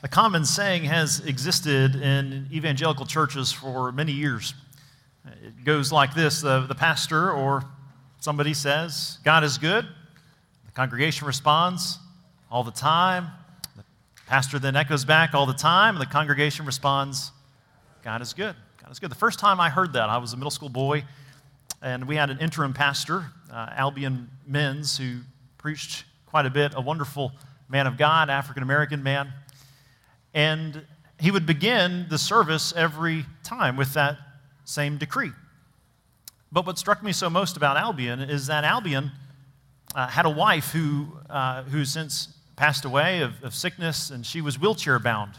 A common saying has existed in evangelical churches for many years. It goes like this the, the pastor or somebody says, God is good. The congregation responds, all the time. The pastor then echoes back all the time, and the congregation responds, God is good. God is good. The first time I heard that, I was a middle school boy, and we had an interim pastor, uh, Albion Menz, who preached quite a bit, a wonderful man of God, African American man. And he would begin the service every time with that same decree. But what struck me so most about Albion is that Albion uh, had a wife who, uh, who since passed away of, of sickness, and she was wheelchair bound.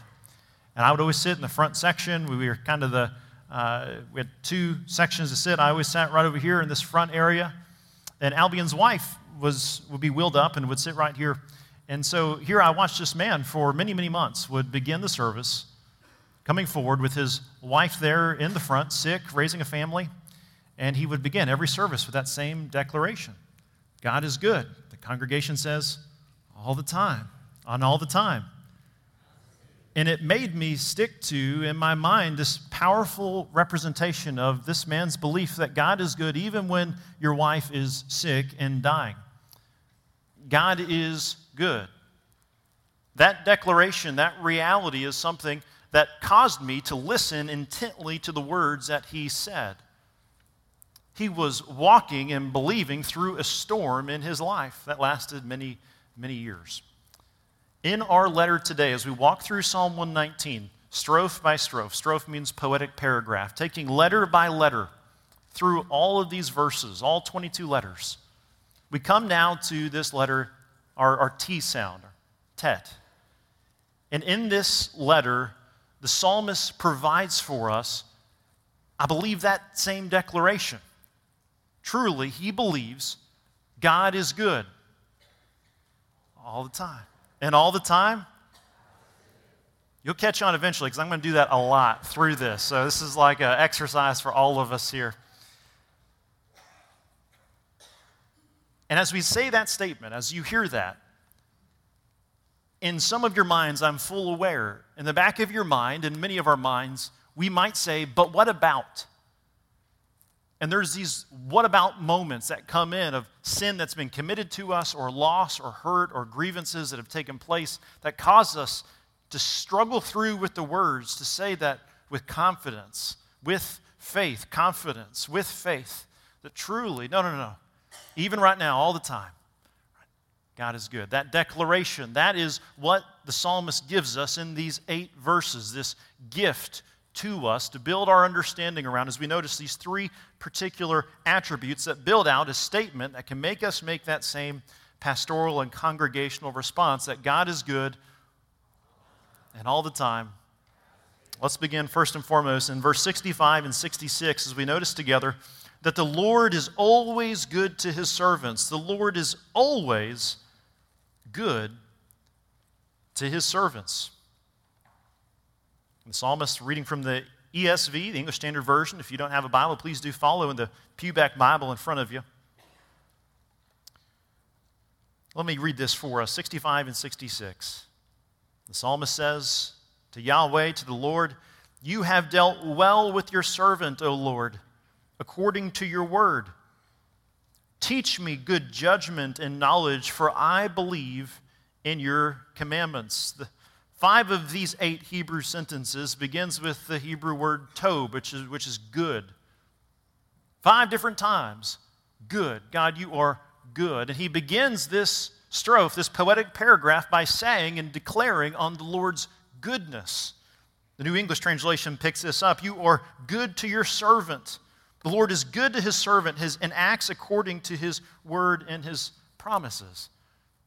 And I would always sit in the front section. We were kind of the, uh, we had two sections to sit. I always sat right over here in this front area. And Albion's wife was, would be wheeled up and would sit right here. And so here I watched this man for many, many months would begin the service coming forward with his wife there in the front, sick, raising a family. And he would begin every service with that same declaration God is good. The congregation says, all the time, on all the time. And it made me stick to, in my mind, this powerful representation of this man's belief that God is good even when your wife is sick and dying. God is good. That declaration, that reality is something that caused me to listen intently to the words that he said. He was walking and believing through a storm in his life that lasted many, many years. In our letter today, as we walk through Psalm 119, strophe by strophe, strophe means poetic paragraph, taking letter by letter through all of these verses, all 22 letters, we come now to this letter, our, our T sound, tet. And in this letter, the psalmist provides for us, I believe, that same declaration. Truly, he believes God is good all the time. And all the time, you'll catch on eventually because I'm going to do that a lot through this. So, this is like an exercise for all of us here. And as we say that statement, as you hear that, in some of your minds, I'm full aware. In the back of your mind, in many of our minds, we might say, but what about? And there's these what about moments that come in of sin that's been committed to us, or loss, or hurt, or grievances that have taken place that cause us to struggle through with the words to say that with confidence, with faith, confidence, with faith, that truly, no, no, no, even right now, all the time, God is good. That declaration, that is what the psalmist gives us in these eight verses, this gift to us to build our understanding around as we notice these three particular attributes that build out a statement that can make us make that same pastoral and congregational response that God is good and all the time. Let's begin first and foremost in verse 65 and 66 as we notice together that the Lord is always good to his servants. The Lord is always good to his servants. The psalmist reading from the ESV, the English Standard Version. If you don't have a Bible, please do follow in the Pewback Bible in front of you. Let me read this for us 65 and 66. The psalmist says to Yahweh, to the Lord, You have dealt well with your servant, O Lord, according to your word. Teach me good judgment and knowledge, for I believe in your commandments. The, Five of these eight Hebrew sentences begins with the Hebrew word tov, which is, which is good. Five different times, good. God, you are good. And he begins this strophe, this poetic paragraph, by saying and declaring on the Lord's goodness. The New English translation picks this up. You are good to your servant. The Lord is good to his servant his, and acts according to his word and his promises.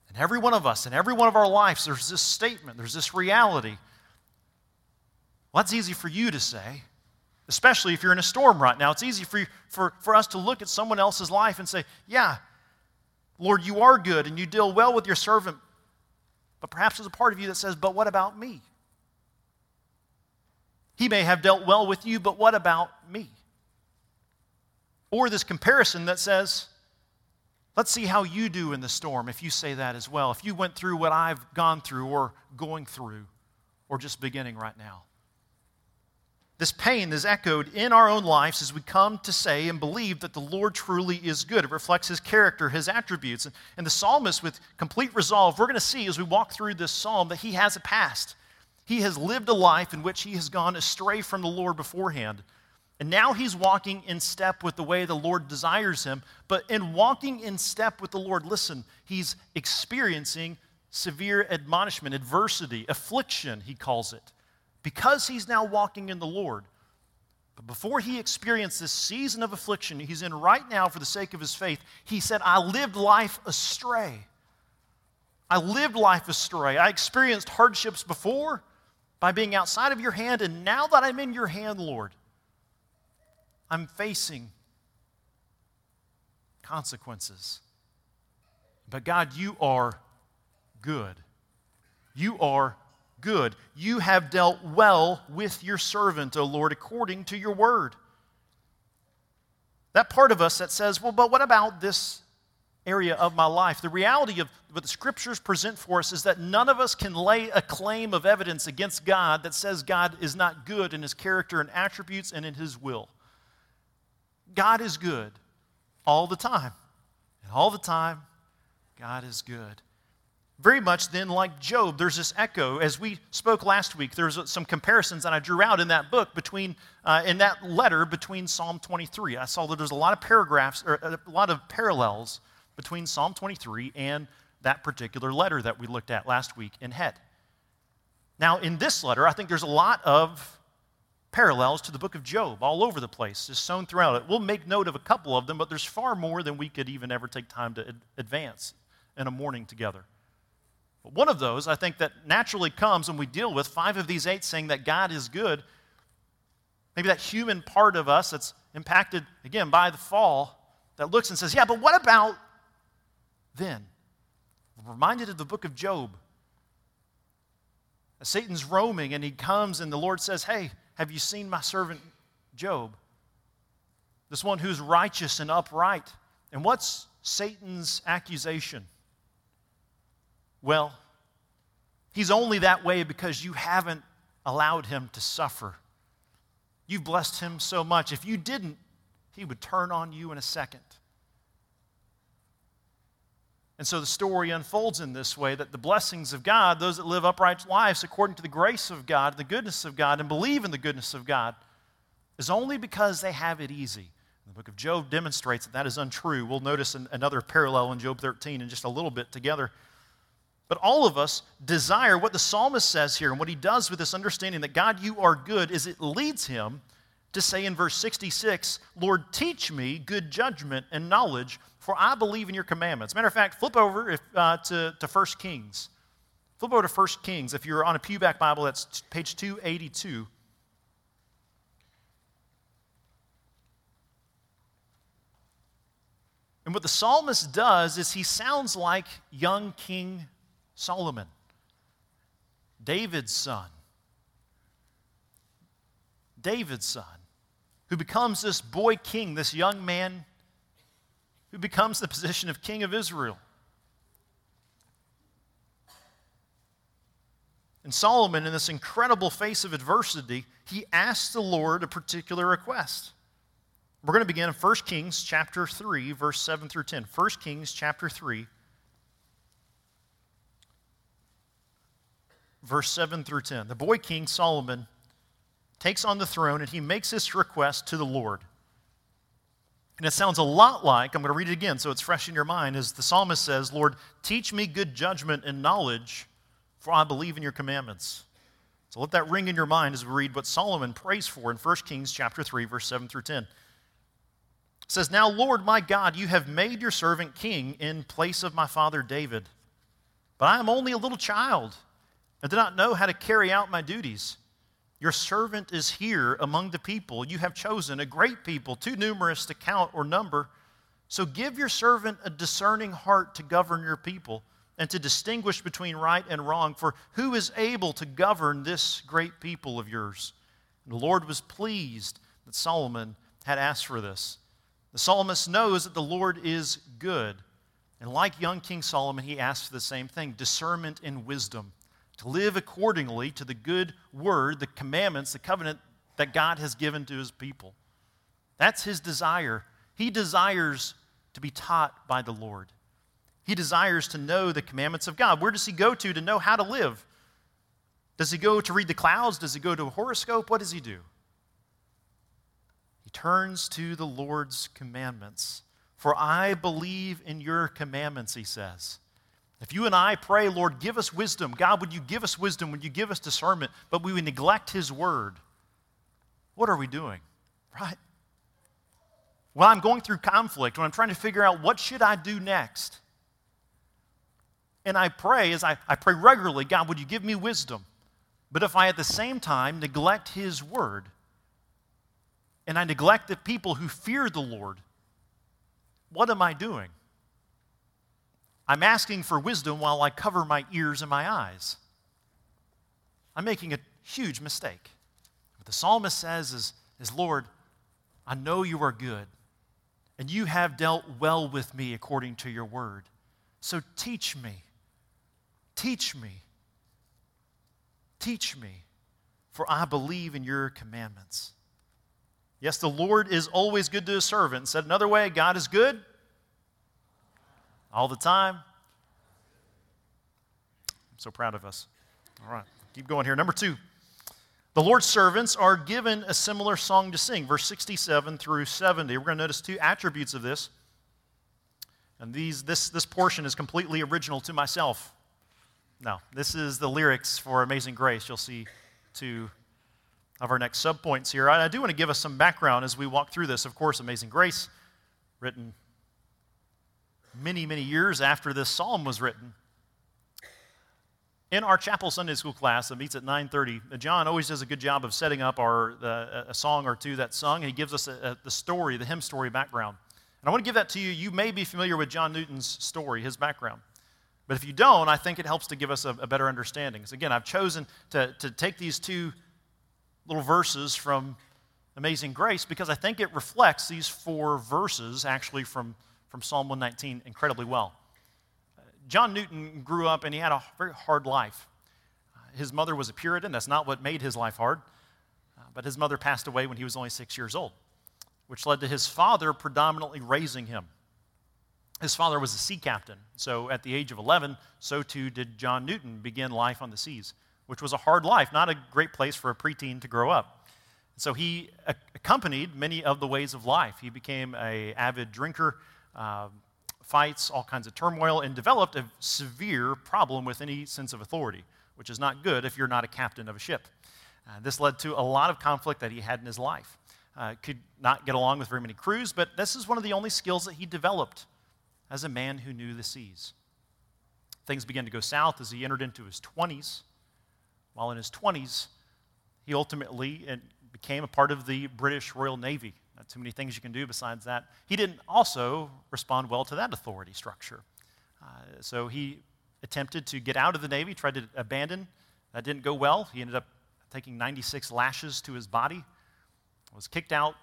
And every one of us, in every one of our lives, there's this statement, there's this reality. Well, that's easy for you to say, especially if you're in a storm right now. It's easy for, you, for, for us to look at someone else's life and say, Yeah, Lord, you are good and you deal well with your servant. But perhaps there's a part of you that says, But what about me? He may have dealt well with you, but what about me? Or this comparison that says, Let's see how you do in the storm if you say that as well. If you went through what I've gone through or going through, or just beginning right now. This pain is echoed in our own lives as we come to say and believe that the Lord truly is good. It reflects his character, his attributes. And the psalmist, with complete resolve, we're going to see as we walk through this psalm that he has a past. He has lived a life in which he has gone astray from the Lord beforehand. And now he's walking in step with the way the Lord desires him. But in walking in step with the Lord, listen, he's experiencing severe admonishment, adversity, affliction, he calls it because he's now walking in the Lord. But before he experienced this season of affliction he's in right now for the sake of his faith, he said, I lived life astray. I lived life astray. I experienced hardships before by being outside of your hand, and now that I'm in your hand, Lord, I'm facing consequences. But God, you are good. You are good. You have dealt well with your servant, O Lord, according to your word. That part of us that says, well, but what about this area of my life? The reality of what the scriptures present for us is that none of us can lay a claim of evidence against God that says God is not good in his character and attributes and in his will. God is good all the time. And all the time, God is good very much then like Job, there's this echo. As we spoke last week, there's some comparisons that I drew out in that book between, uh, in that letter between Psalm 23. I saw that there's a lot of paragraphs, or a lot of parallels between Psalm 23 and that particular letter that we looked at last week in Het. Now, in this letter, I think there's a lot of parallels to the book of Job all over the place, just sown throughout it. We'll make note of a couple of them, but there's far more than we could even ever take time to advance in a morning together. But one of those, I think, that naturally comes when we deal with five of these eight saying that God is good. Maybe that human part of us that's impacted, again, by the fall, that looks and says, Yeah, but what about then? Reminded of the book of Job. Satan's roaming and he comes and the Lord says, Hey, have you seen my servant Job? This one who's righteous and upright. And what's Satan's accusation? Well, he's only that way because you haven't allowed him to suffer. You've blessed him so much. If you didn't, he would turn on you in a second. And so the story unfolds in this way that the blessings of God, those that live upright lives according to the grace of God, the goodness of God, and believe in the goodness of God, is only because they have it easy. The book of Job demonstrates that that is untrue. We'll notice another parallel in Job 13 in just a little bit together. But all of us desire what the psalmist says here, and what he does with this understanding that God, you are good, is it leads him to say in verse 66, Lord, teach me good judgment and knowledge, for I believe in your commandments. Matter of fact, flip over if, uh, to, to 1 Kings. Flip over to 1 Kings. If you're on a Pewback Bible, that's page 282. And what the psalmist does is he sounds like young King Solomon, David's son. David's son, who becomes this boy king, this young man who becomes the position of king of Israel. And Solomon, in this incredible face of adversity, he asks the Lord a particular request. We're going to begin in 1 Kings chapter 3, verse 7 through 10. 1 Kings chapter 3, verse 7 through 10. The boy king Solomon takes on the throne and he makes this request to the Lord. And it sounds a lot like, I'm going to read it again so it's fresh in your mind, as the psalmist says, Lord, teach me good judgment and knowledge, for I believe in your commandments. So let that ring in your mind as we read what Solomon prays for in 1 Kings chapter 3, verse 7 through 10. It says, Now, Lord my God, you have made your servant king in place of my father David. But I am only a little child and do not know how to carry out my duties. Your servant is here among the people. You have chosen a great people, too numerous to count or number. So give your servant a discerning heart to govern your people and to distinguish between right and wrong. For who is able to govern this great people of yours? And the Lord was pleased that Solomon had asked for this. The psalmist knows that the Lord is good. And like young King Solomon, he asked for the same thing discernment and wisdom to live accordingly to the good word, the commandments, the covenant that God has given to his people. That's his desire. He desires to be taught by the Lord. He desires to know the commandments of God. Where does he go to to know how to live? Does he go to read the clouds? Does he go to a horoscope? What does he do? He turns to the Lord's commandments. For I believe in your commandments, he says. If you and I pray, Lord, give us wisdom, God, would you give us wisdom? Would you give us discernment? But we would neglect his word. What are we doing? Right? When I'm going through conflict, when I'm trying to figure out what should I do next, and I pray, as I, I pray regularly, God, would you give me wisdom? But if I at the same time neglect his word, and I neglect the people who fear the Lord, what am I doing? I'm asking for wisdom while I cover my ears and my eyes. I'm making a huge mistake. What the psalmist says is, is Lord, I know you are good, and you have dealt well with me according to your word. So teach me. Teach me. Teach me, for I believe in your commandments. Yes, the Lord is always good to his servant. Said another way, God is good all the time. I'm so proud of us. All right, keep going here. Number two, the Lord's servants are given a similar song to sing, verse 67 through 70. We're going to notice two attributes of this. And these, this, this portion is completely original to myself. No, this is the lyrics for Amazing Grace. You'll see two of our next subpoints here. I, I do want to give us some background as we walk through this. Of course, Amazing Grace, written many, many years after this psalm was written. In our chapel Sunday school class that meets at 9:30, John always does a good job of setting up our uh, a song or two that's sung, he gives us a, a, the story, the hymn story background. And I want to give that to you. You may be familiar with John Newton's story, his background. But if you don't, I think it helps to give us a, a better understanding. So again, I've chosen to, to take these two little verses from Amazing Grace because I think it reflects these four verses actually from, from Psalm 119 incredibly well. Uh, John Newton grew up and he had a very hard life. Uh, his mother was a Puritan. That's not what made his life hard. Uh, but his mother passed away when he was only six years old, which led to his father predominantly raising him. His father was a sea captain, so at the age of 11, so too did John Newton begin life on the seas, which was a hard life, not a great place for a preteen to grow up. So he uh, accompanied many of the ways of life. He became a avid drinker, uh, fights, all kinds of turmoil, and developed a severe problem with any sense of authority, which is not good if you're not a captain of a ship. Uh, this led to a lot of conflict that he had in his life. Uh, could not get along with very many crews, but this is one of the only skills that he developed as a man who knew the seas. Things began to go south as he entered into his 20s. While in his 20s, he ultimately became a part of the British Royal Navy. Not too many things you can do besides that. He didn't also respond well to that authority structure. Uh, so he attempted to get out of the Navy, tried to abandon. That didn't go well. He ended up taking 96 lashes to his body, was kicked out.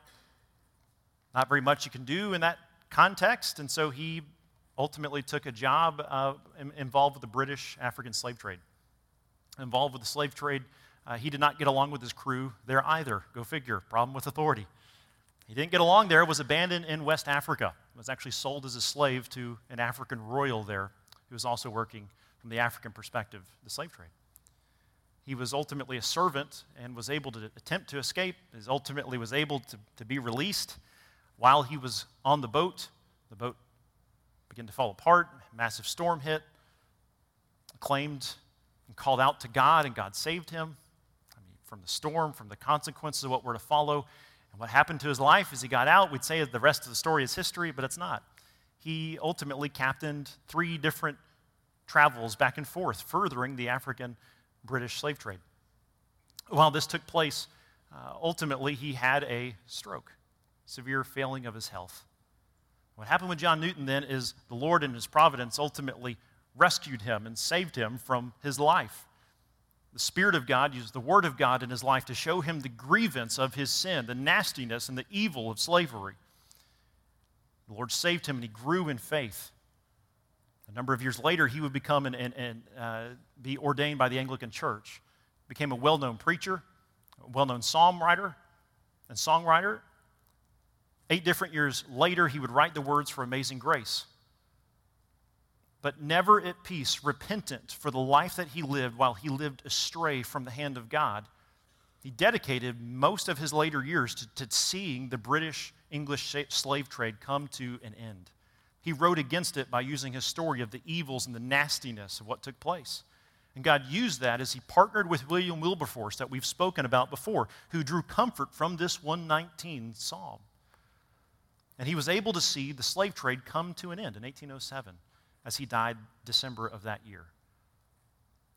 Not very much you can do in that context, and so he ultimately took a job uh, involved with the British African slave trade. Involved with the slave trade, uh, he did not get along with his crew there either. Go figure. Problem with authority. He didn't get along there, was abandoned in West Africa, was actually sold as a slave to an African royal there who was also working from the African perspective, the slave trade. He was ultimately a servant and was able to attempt to escape, He ultimately was able to, to be released while he was on the boat, the boat began to fall apart, massive storm hit, claimed and called out to God, and God saved him I mean, from the storm, from the consequences of what were to follow. And what happened to his life as he got out, we'd say the rest of the story is history, but it's not. He ultimately captained three different travels back and forth, furthering the African British slave trade. While this took place, uh, ultimately he had a stroke severe failing of his health. What happened with John Newton then is the Lord in his providence ultimately rescued him and saved him from his life. The Spirit of God used the Word of God in his life to show him the grievance of his sin, the nastiness and the evil of slavery. The Lord saved him and he grew in faith. A number of years later, he would become and, and, uh, be ordained by the Anglican Church. Became a well known preacher, a well known psalm writer and songwriter. Eight different years later, he would write the words for Amazing Grace. But never at peace, repentant for the life that he lived while he lived astray from the hand of God. He dedicated most of his later years to, to seeing the British English slave trade come to an end. He wrote against it by using his story of the evils and the nastiness of what took place. And God used that as he partnered with William Wilberforce, that we've spoken about before, who drew comfort from this 119 psalm. And he was able to see the slave trade come to an end in 1807 as he died December of that year.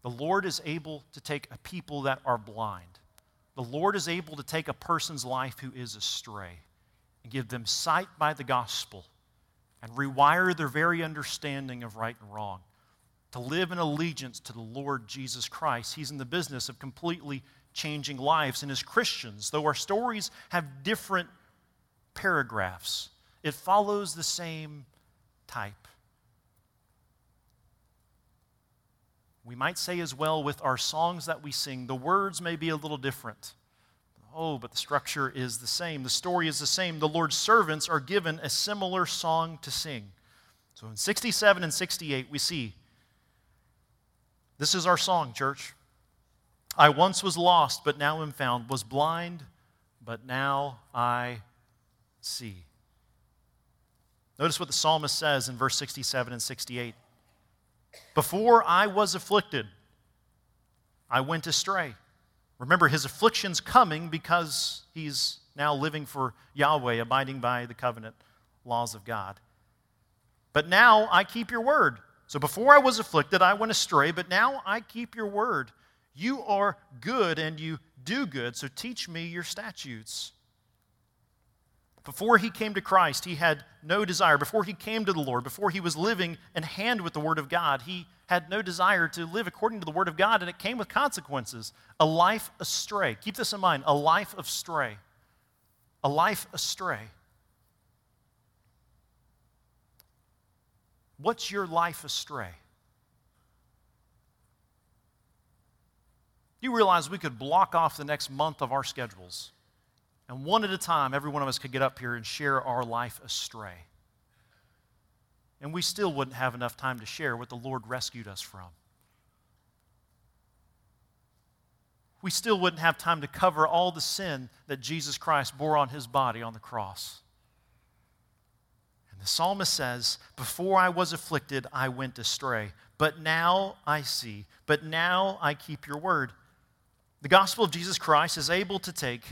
The Lord is able to take a people that are blind. The Lord is able to take a person's life who is astray and give them sight by the gospel and rewire their very understanding of right and wrong, to live in allegiance to the Lord Jesus Christ. He's in the business of completely changing lives. And as Christians, though our stories have different paragraphs, it follows the same type. We might say as well with our songs that we sing, the words may be a little different. Oh, but the structure is the same. The story is the same. The Lord's servants are given a similar song to sing. So in 67 and 68, we see this is our song, church. I once was lost, but now am found, was blind, but now I see. Notice what the psalmist says in verse 67 and 68. Before I was afflicted, I went astray. Remember, his affliction's coming because he's now living for Yahweh, abiding by the covenant laws of God. But now I keep your word. So before I was afflicted, I went astray, but now I keep your word. You are good and you do good, so teach me your statutes. Before he came to Christ, he had no desire. Before he came to the Lord, before he was living in hand with the Word of God, he had no desire to live according to the Word of God, and it came with consequences. A life astray. Keep this in mind a life of stray. A life astray. What's your life astray? You realize we could block off the next month of our schedules, and one at a time, every one of us could get up here and share our life astray and we still wouldn't have enough time to share what the Lord rescued us from. We still wouldn't have time to cover all the sin that Jesus Christ bore on his body on the cross. And the psalmist says, Before I was afflicted, I went astray, but now I see, but now I keep your word. The gospel of Jesus Christ is able to take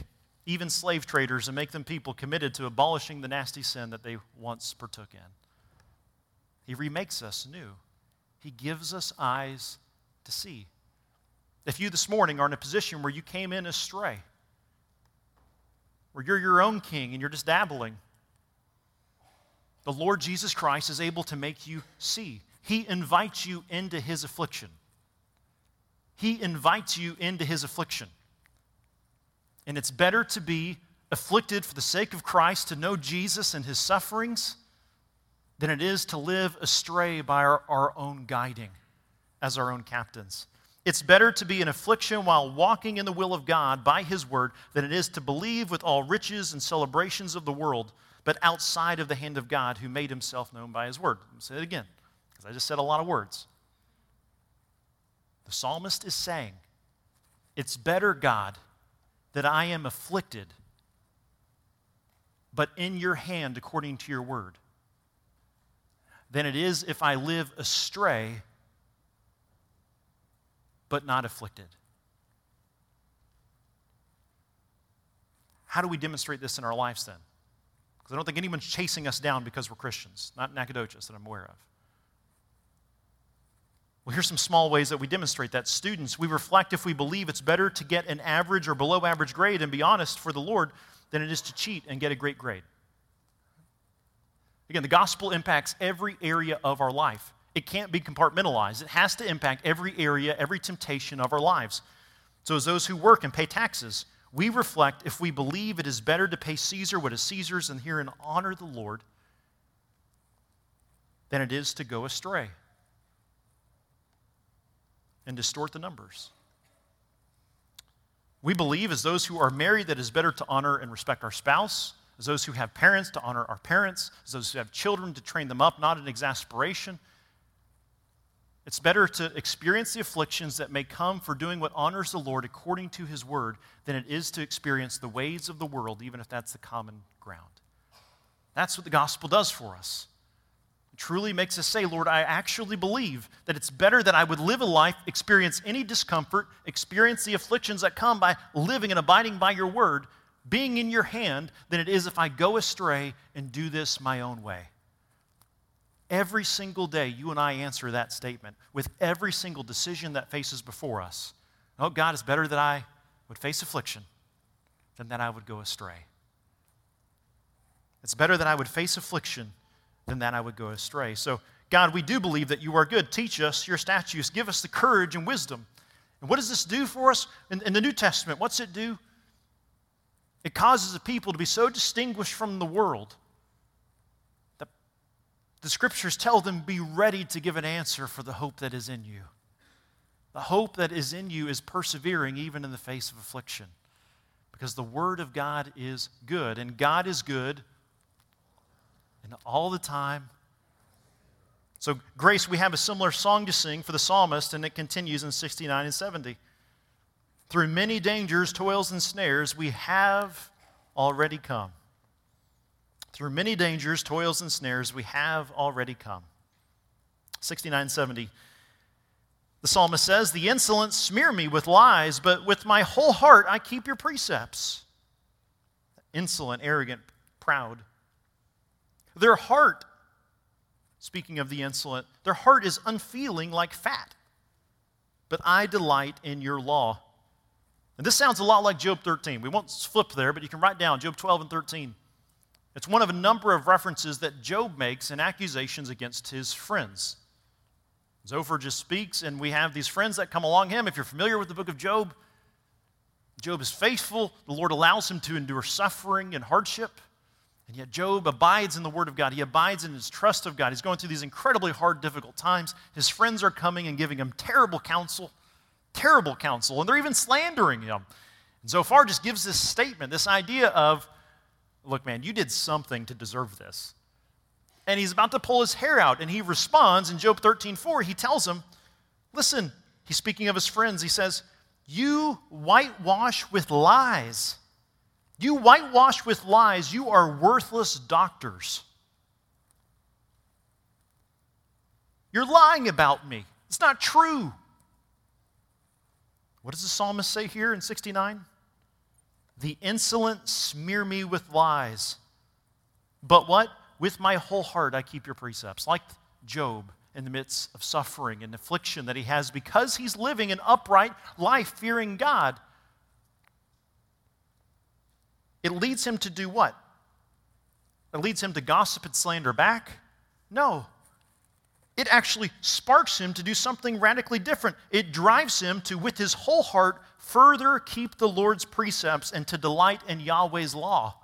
even slave traders and make them people committed to abolishing the nasty sin that they once partook in. He remakes us new. He gives us eyes to see. If you this morning are in a position where you came in astray, where you're your own king and you're just dabbling, the Lord Jesus Christ is able to make you see. He invites you into his affliction. He invites you into his affliction. And it's better to be afflicted for the sake of Christ, to know Jesus and his sufferings, than it is to live astray by our, our own guiding as our own captains. It's better to be in affliction while walking in the will of God by His word than it is to believe with all riches and celebrations of the world, but outside of the hand of God who made Himself known by His word. Let me say it again, because I just said a lot of words. The psalmist is saying, It's better, God, that I am afflicted, but in your hand according to your word than it is if I live astray but not afflicted. How do we demonstrate this in our lives then? Because I don't think anyone's chasing us down because we're Christians, not Nacogdoches that I'm aware of. Well, here's some small ways that we demonstrate that. Students, we reflect if we believe it's better to get an average or below average grade and be honest for the Lord than it is to cheat and get a great grade. Again, the gospel impacts every area of our life. It can't be compartmentalized. It has to impact every area, every temptation of our lives. So, as those who work and pay taxes, we reflect if we believe it is better to pay Caesar what is Caesar's and hear and honor the Lord than it is to go astray. And distort the numbers. We believe, as those who are married, that it is better to honor and respect our spouse, as those who have parents, to honor our parents, as those who have children, to train them up, not in exasperation. It's better to experience the afflictions that may come for doing what honors the Lord according to his word than it is to experience the ways of the world, even if that's the common ground. That's what the gospel does for us truly makes us say, Lord, I actually believe that it's better that I would live a life, experience any discomfort, experience the afflictions that come by living and abiding by your word, being in your hand, than it is if I go astray and do this my own way. Every single day, you and I answer that statement with every single decision that faces before us. Oh, God, it's better that I would face affliction than that I would go astray. It's better that I would face affliction then that I would go astray. So, God, we do believe that you are good. Teach us your statutes. Give us the courage and wisdom. And what does this do for us in, in the New Testament? What's it do? It causes the people to be so distinguished from the world that the scriptures tell them, be ready to give an answer for the hope that is in you. The hope that is in you is persevering even in the face of affliction because the Word of God is good, and God is good and all the time. So, Grace, we have a similar song to sing for the psalmist, and it continues in 69 and 70. Through many dangers, toils, and snares, we have already come. Through many dangers, toils, and snares, we have already come. 69 70. The psalmist says, The insolent smear me with lies, but with my whole heart I keep your precepts. Insolent, arrogant, proud. Their heart, speaking of the insolent, their heart is unfeeling like fat. But I delight in your law. And this sounds a lot like Job 13. We won't flip there, but you can write down Job 12 and 13. It's one of a number of references that Job makes in accusations against his friends. Zophar just speaks, and we have these friends that come along him. If you're familiar with the book of Job, Job is faithful. The Lord allows him to endure suffering and hardship. And yet, Job abides in the Word of God. He abides in his trust of God. He's going through these incredibly hard, difficult times. His friends are coming and giving him terrible counsel, terrible counsel, and they're even slandering him. And Zophar just gives this statement, this idea of, look, man, you did something to deserve this. And he's about to pull his hair out, and he responds in Job 13 4. He tells him, listen, he's speaking of his friends. He says, You whitewash with lies you whitewash with lies, you are worthless doctors. You're lying about me. It's not true. What does the psalmist say here in 69? The insolent smear me with lies. But what? With my whole heart I keep your precepts. Like Job in the midst of suffering and affliction that he has because he's living an upright life fearing God. It leads him to do what? It leads him to gossip and slander back? No. It actually sparks him to do something radically different. It drives him to, with his whole heart, further keep the Lord's precepts and to delight in Yahweh's law.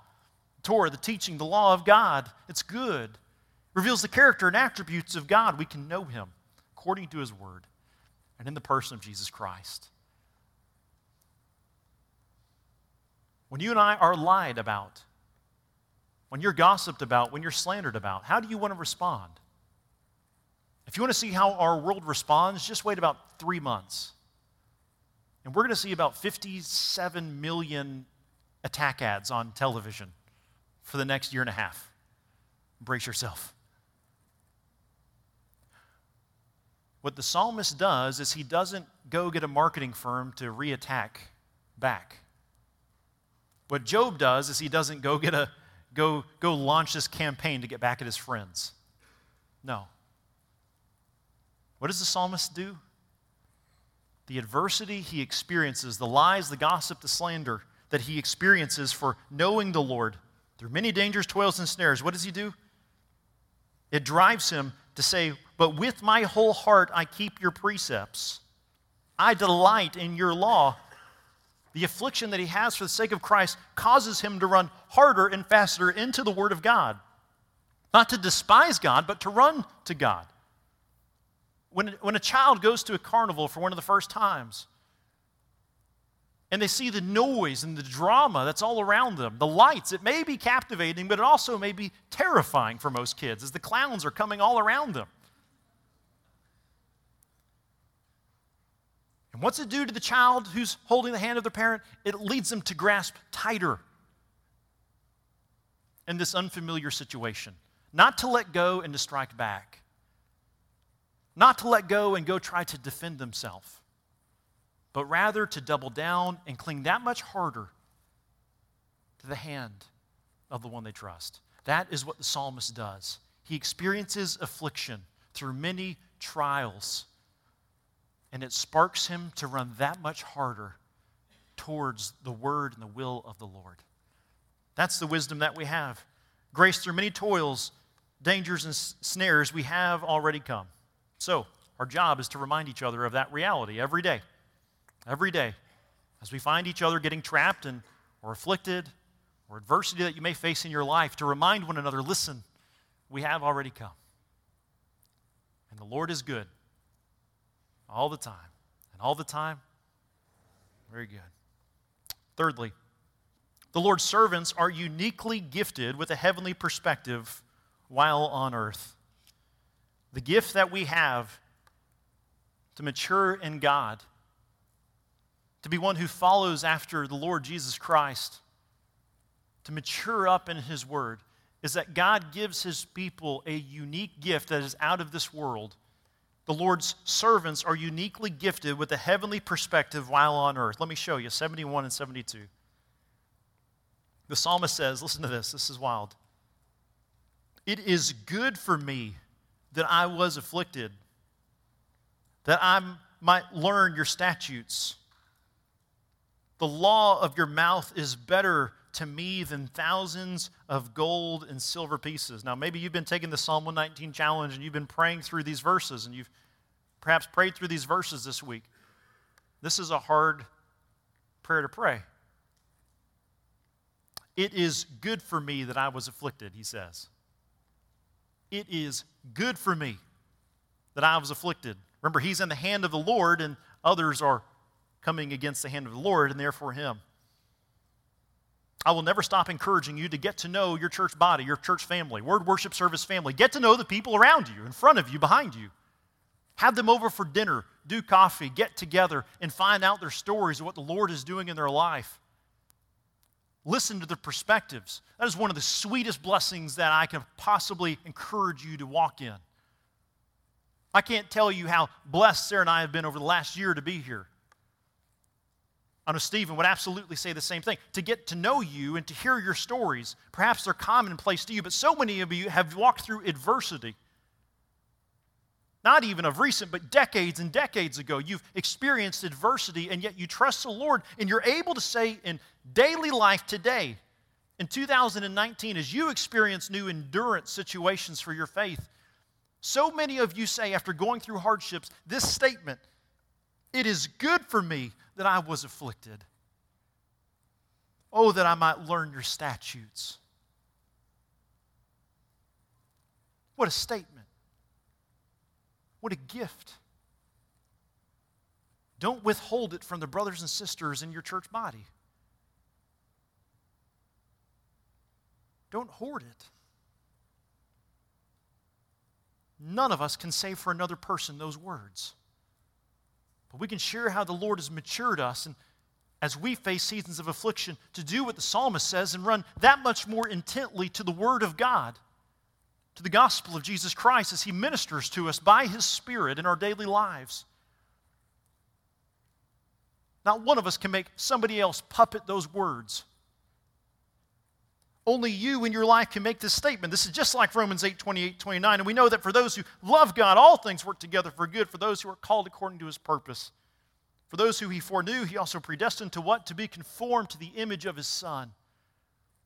Torah, the teaching, the law of God. It's good. It reveals the character and attributes of God. We can know him according to his word and in the person of Jesus Christ. When you and I are lied about, when you're gossiped about, when you're slandered about, how do you want to respond? If you want to see how our world responds, just wait about three months. And we're going to see about 57 million attack ads on television for the next year and a half. Brace yourself. What the psalmist does is he doesn't go get a marketing firm to reattack back. What Job does is he doesn't go get a go go launch this campaign to get back at his friends. No. What does the psalmist do? The adversity he experiences, the lies, the gossip, the slander that he experiences for knowing the Lord through many dangers, toils, and snares, what does he do? It drives him to say, But with my whole heart I keep your precepts. I delight in your law the affliction that he has for the sake of Christ causes him to run harder and faster into the Word of God. Not to despise God, but to run to God. When, when a child goes to a carnival for one of the first times, and they see the noise and the drama that's all around them, the lights, it may be captivating, but it also may be terrifying for most kids as the clowns are coming all around them. And what's it do to the child who's holding the hand of their parent? It leads them to grasp tighter in this unfamiliar situation, not to let go and to strike back, not to let go and go try to defend themselves but rather to double down and cling that much harder to the hand of the one they trust. That is what the psalmist does. He experiences affliction through many trials, and it sparks him to run that much harder towards the word and the will of the Lord. That's the wisdom that we have. Grace through many toils, dangers, and snares we have already come. So, our job is to remind each other of that reality every day every day as we find each other getting trapped and, or afflicted or adversity that you may face in your life to remind one another listen, we have already come. And the Lord is good all the time. And all the time, very good. Thirdly, the Lord's servants are uniquely gifted with a heavenly perspective while on earth. The gift that we have to mature in God to be one who follows after the Lord Jesus Christ, to mature up in His Word, is that God gives His people a unique gift that is out of this world. The Lord's servants are uniquely gifted with a heavenly perspective while on earth. Let me show you 71 and 72. The psalmist says, listen to this, this is wild. It is good for me that I was afflicted, that I might learn your statutes. The law of your mouth is better to me than thousands of gold and silver pieces. Now, maybe you've been taking the Psalm 119 challenge and you've been praying through these verses and you've perhaps prayed through these verses this week. This is a hard prayer to pray. It is good for me that I was afflicted, he says. It is good for me that I was afflicted. Remember, he's in the hand of the Lord and others are coming against the hand of the Lord and therefore Him. I will never stop encouraging you to get to know your church body, your church family, word worship service family. Get to know the people around you, in front of you, behind you. Have them over for dinner, do coffee, get together, and find out their stories of what the Lord is doing in their life. Listen to their perspectives. That is one of the sweetest blessings that I can possibly encourage you to walk in. I can't tell you how blessed Sarah and I have been over the last year to be here. I know Stephen would absolutely say the same thing. To get to know you and to hear your stories, perhaps they're commonplace to you, but so many of you have walked through adversity. Not even of recent, but decades and decades ago. You've experienced adversity, and yet you trust the Lord, and you're able to say in daily life today, in 2019, as you experience new endurance situations for your faith, so many of you say, after going through hardships, this statement It is good for me that I was afflicted. Oh, that I might learn your statutes. What a statement. What a gift. Don't withhold it from the brothers and sisters in your church body. Don't hoard it. None of us can say for another person those words. But we can share how the Lord has matured us and as we face seasons of affliction to do what the psalmist says and run that much more intently to the Word of God, to the gospel of Jesus Christ as He ministers to us by His Spirit in our daily lives. Not one of us can make somebody else puppet those words. Only you in your life can make this statement. This is just like Romans 8 28, 29. And we know that for those who love God, all things work together for good for those who are called according to his purpose. For those who he foreknew, he also predestined to what? To be conformed to the image of his Son.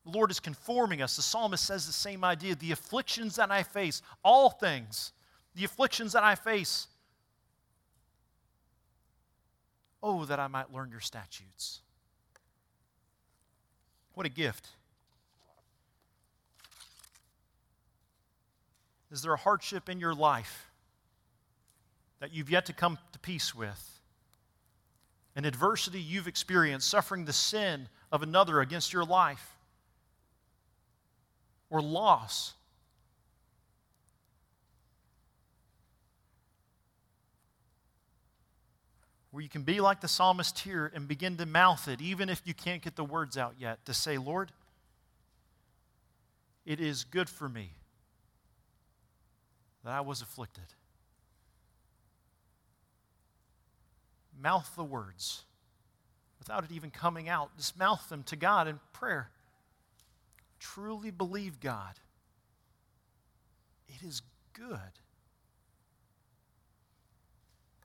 The Lord is conforming us. The psalmist says the same idea. The afflictions that I face, all things, the afflictions that I face, oh, that I might learn your statutes. What a gift. Is there a hardship in your life that you've yet to come to peace with, an adversity you've experienced, suffering the sin of another against your life, or loss. Where you can be like the psalmist here and begin to mouth it, even if you can't get the words out yet, to say, Lord, it is good for me that I was afflicted. Mouth the words without it even coming out. Just mouth them to God in prayer. Truly believe God. It is good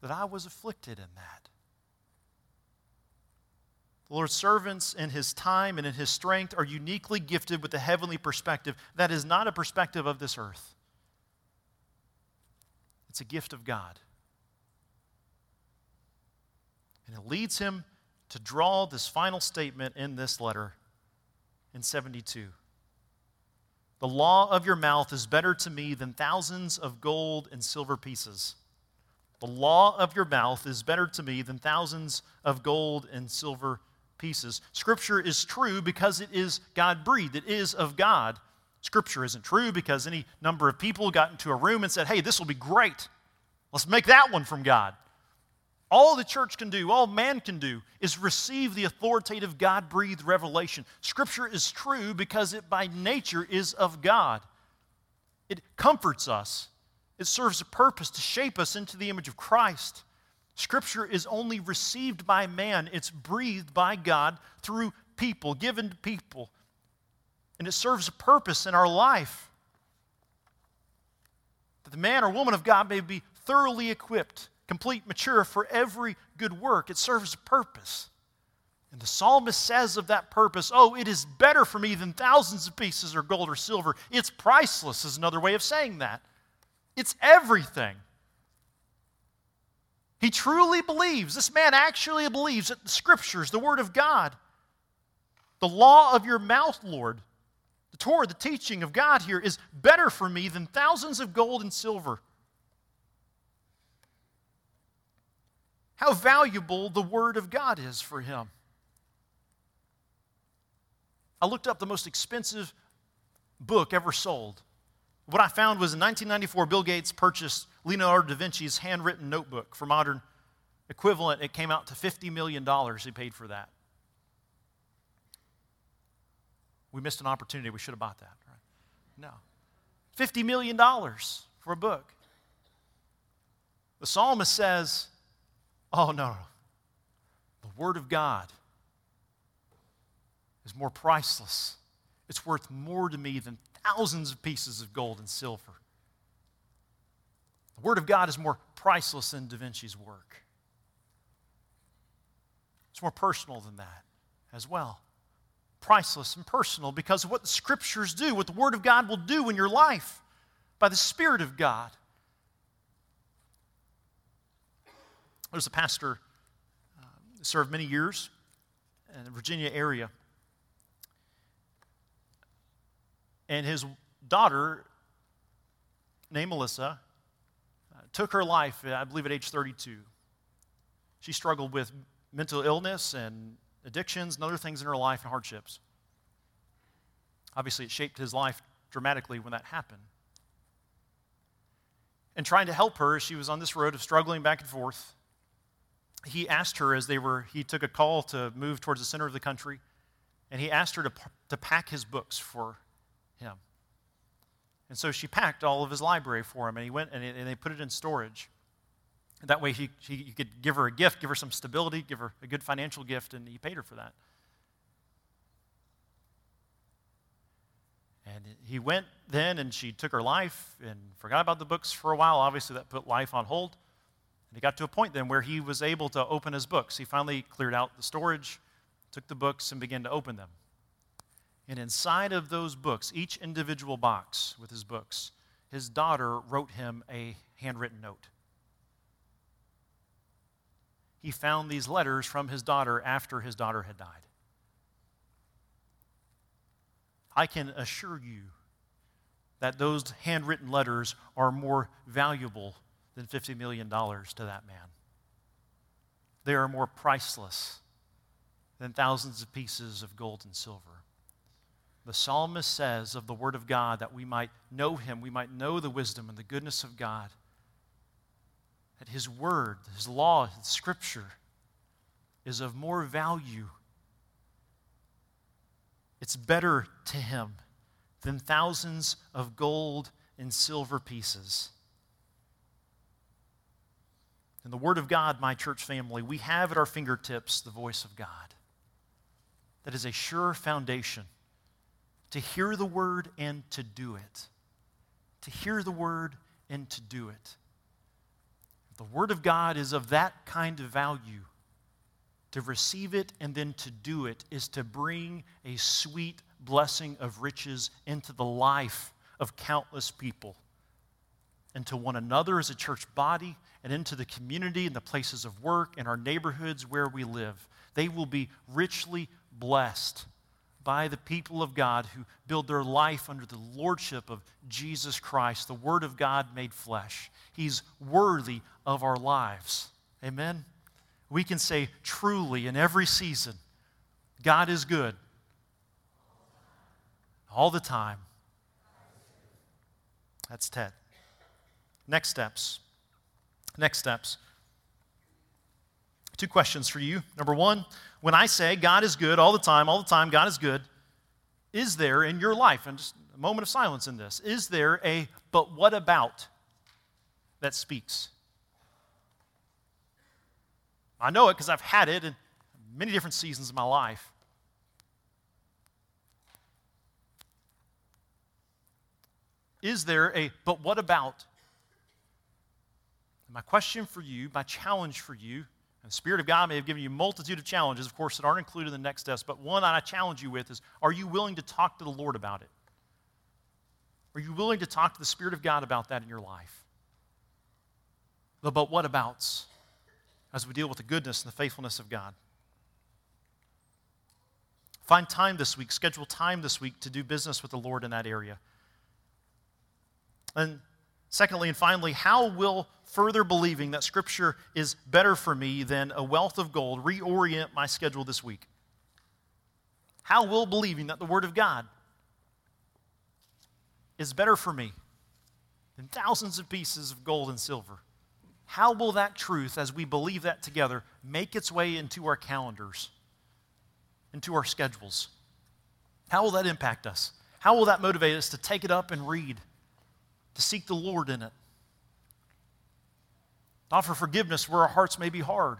that I was afflicted in that. The Lord's servants in his time and in his strength are uniquely gifted with a heavenly perspective that is not a perspective of this earth. It's a gift of God. And it leads him to draw this final statement in this letter in 72. The law of your mouth is better to me than thousands of gold and silver pieces. The law of your mouth is better to me than thousands of gold and silver pieces. Scripture is true because it is God breathed, it is of God. Scripture isn't true because any number of people got into a room and said, hey, this will be great. Let's make that one from God. All the church can do, all man can do, is receive the authoritative God breathed revelation. Scripture is true because it by nature is of God. It comforts us, it serves a purpose to shape us into the image of Christ. Scripture is only received by man, it's breathed by God through people, given to people. And it serves a purpose in our life that the man or woman of God may be thoroughly equipped complete, mature for every good work. It serves a purpose. And the psalmist says of that purpose, Oh, it is better for me than thousands of pieces of gold or silver. It's priceless, is another way of saying that. It's everything. He truly believes, this man actually believes that the scriptures, the word of God, the law of your mouth, Lord, the Torah, the teaching of God here is better for me than thousands of gold and silver. how valuable the Word of God is for him. I looked up the most expensive book ever sold. What I found was in 1994, Bill Gates purchased Leonardo da Vinci's handwritten notebook for modern equivalent. It came out to $50 million he paid for that. We missed an opportunity. We should have bought that, right? No. $50 million for a book. The psalmist says, Oh, no. The Word of God is more priceless. It's worth more to me than thousands of pieces of gold and silver. The Word of God is more priceless than Da Vinci's work. It's more personal than that as well. Priceless and personal because of what the Scriptures do, what the Word of God will do in your life by the Spirit of God. There's a pastor uh, served many years in the Virginia area. And his daughter, named Melissa, uh, took her life, I believe, at age 32. She struggled with mental illness and addictions and other things in her life and hardships. Obviously, it shaped his life dramatically when that happened. And trying to help her, she was on this road of struggling back and forth he asked her as they were, he took a call to move towards the center of the country, and he asked her to, to pack his books for him. And so she packed all of his library for him, and he went and, and they put it in storage. That way, he, he, he could give her a gift, give her some stability, give her a good financial gift, and he paid her for that. And he went then, and she took her life and forgot about the books for a while. Obviously, that put life on hold. And he got to a point then where he was able to open his books. He finally cleared out the storage, took the books, and began to open them. And inside of those books, each individual box with his books, his daughter wrote him a handwritten note. He found these letters from his daughter after his daughter had died. I can assure you that those handwritten letters are more valuable than $50 million to that man. They are more priceless than thousands of pieces of gold and silver. The psalmist says of the Word of God that we might know Him, we might know the wisdom and the goodness of God, that His Word, His law, His Scripture is of more value. It's better to Him than thousands of gold and silver pieces. In the Word of God, my church family, we have at our fingertips the voice of God. That is a sure foundation to hear the Word and to do it. To hear the Word and to do it. The Word of God is of that kind of value. To receive it and then to do it is to bring a sweet blessing of riches into the life of countless people and to one another as a church body and into the community and the places of work and our neighborhoods where we live. They will be richly blessed by the people of God who build their life under the lordship of Jesus Christ, the Word of God made flesh. He's worthy of our lives. Amen? We can say truly in every season, God is good all the time. That's Ted. Next steps. Next steps. Two questions for you. Number one, when I say God is good all the time, all the time, God is good, is there in your life, and just a moment of silence in this, is there a but what about that speaks? I know it because I've had it in many different seasons of my life. Is there a but what about my question for you, my challenge for you, the Spirit of God may have given you a multitude of challenges, of course, that aren't included in the next steps, but one that I challenge you with is are you willing to talk to the Lord about it? Are you willing to talk to the Spirit of God about that in your life? But what abouts as we deal with the goodness and the faithfulness of God? Find time this week, schedule time this week to do business with the Lord in that area. And Secondly, and finally, how will further believing that Scripture is better for me than a wealth of gold reorient my schedule this week? How will believing that the Word of God is better for me than thousands of pieces of gold and silver? How will that truth, as we believe that together, make its way into our calendars, into our schedules? How will that impact us? How will that motivate us to take it up and read? To seek the Lord in it. Offer forgiveness where our hearts may be hard,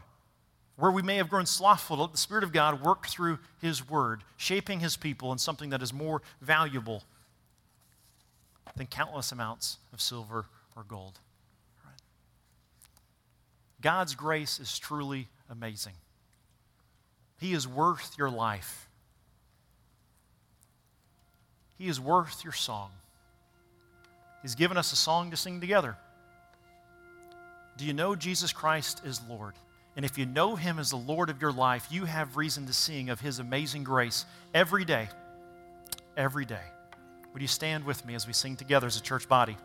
where we may have grown slothful. Let the Spirit of God work through His Word, shaping His people in something that is more valuable than countless amounts of silver or gold. God's grace is truly amazing. He is worth your life. He is worth your song. He's given us a song to sing together. Do you know Jesus Christ is Lord? And if you know Him as the Lord of your life, you have reason to sing of His amazing grace every day. Every day. Would you stand with me as we sing together as a church body?